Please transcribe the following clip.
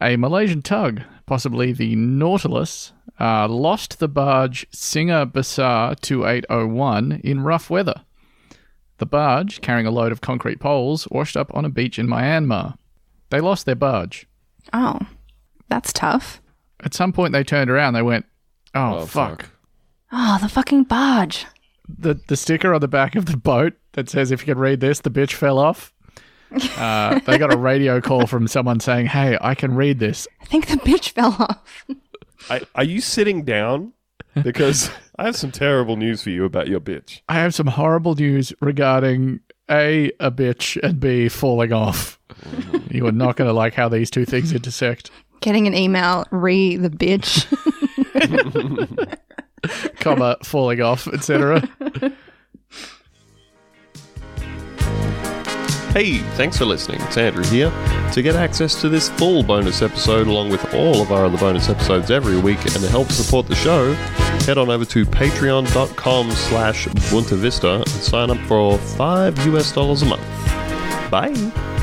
A Malaysian tug, possibly the Nautilus, uh, lost the barge Singer Besar 2801 in rough weather. The barge, carrying a load of concrete poles, washed up on a beach in Myanmar. They lost their barge. Oh, that's tough. At some point, they turned around. They went, "Oh, Oh, fuck. fuck. Oh, the fucking barge. The the sticker on the back of the boat that says, "If you can read this, the bitch fell off." Uh, they got a radio call from someone saying, "Hey, I can read this." I think the bitch fell off. I, are you sitting down? Because I have some terrible news for you about your bitch. I have some horrible news regarding a a bitch and b falling off. you are not going to like how these two things intersect. Getting an email, re the bitch. Comma falling off, etc. Hey, thanks for listening. It's Andrew here. To get access to this full bonus episode, along with all of our other bonus episodes every week, and to help support the show, head on over to patreon.com slash Bunta Vista and sign up for 5 US dollars a month. Bye!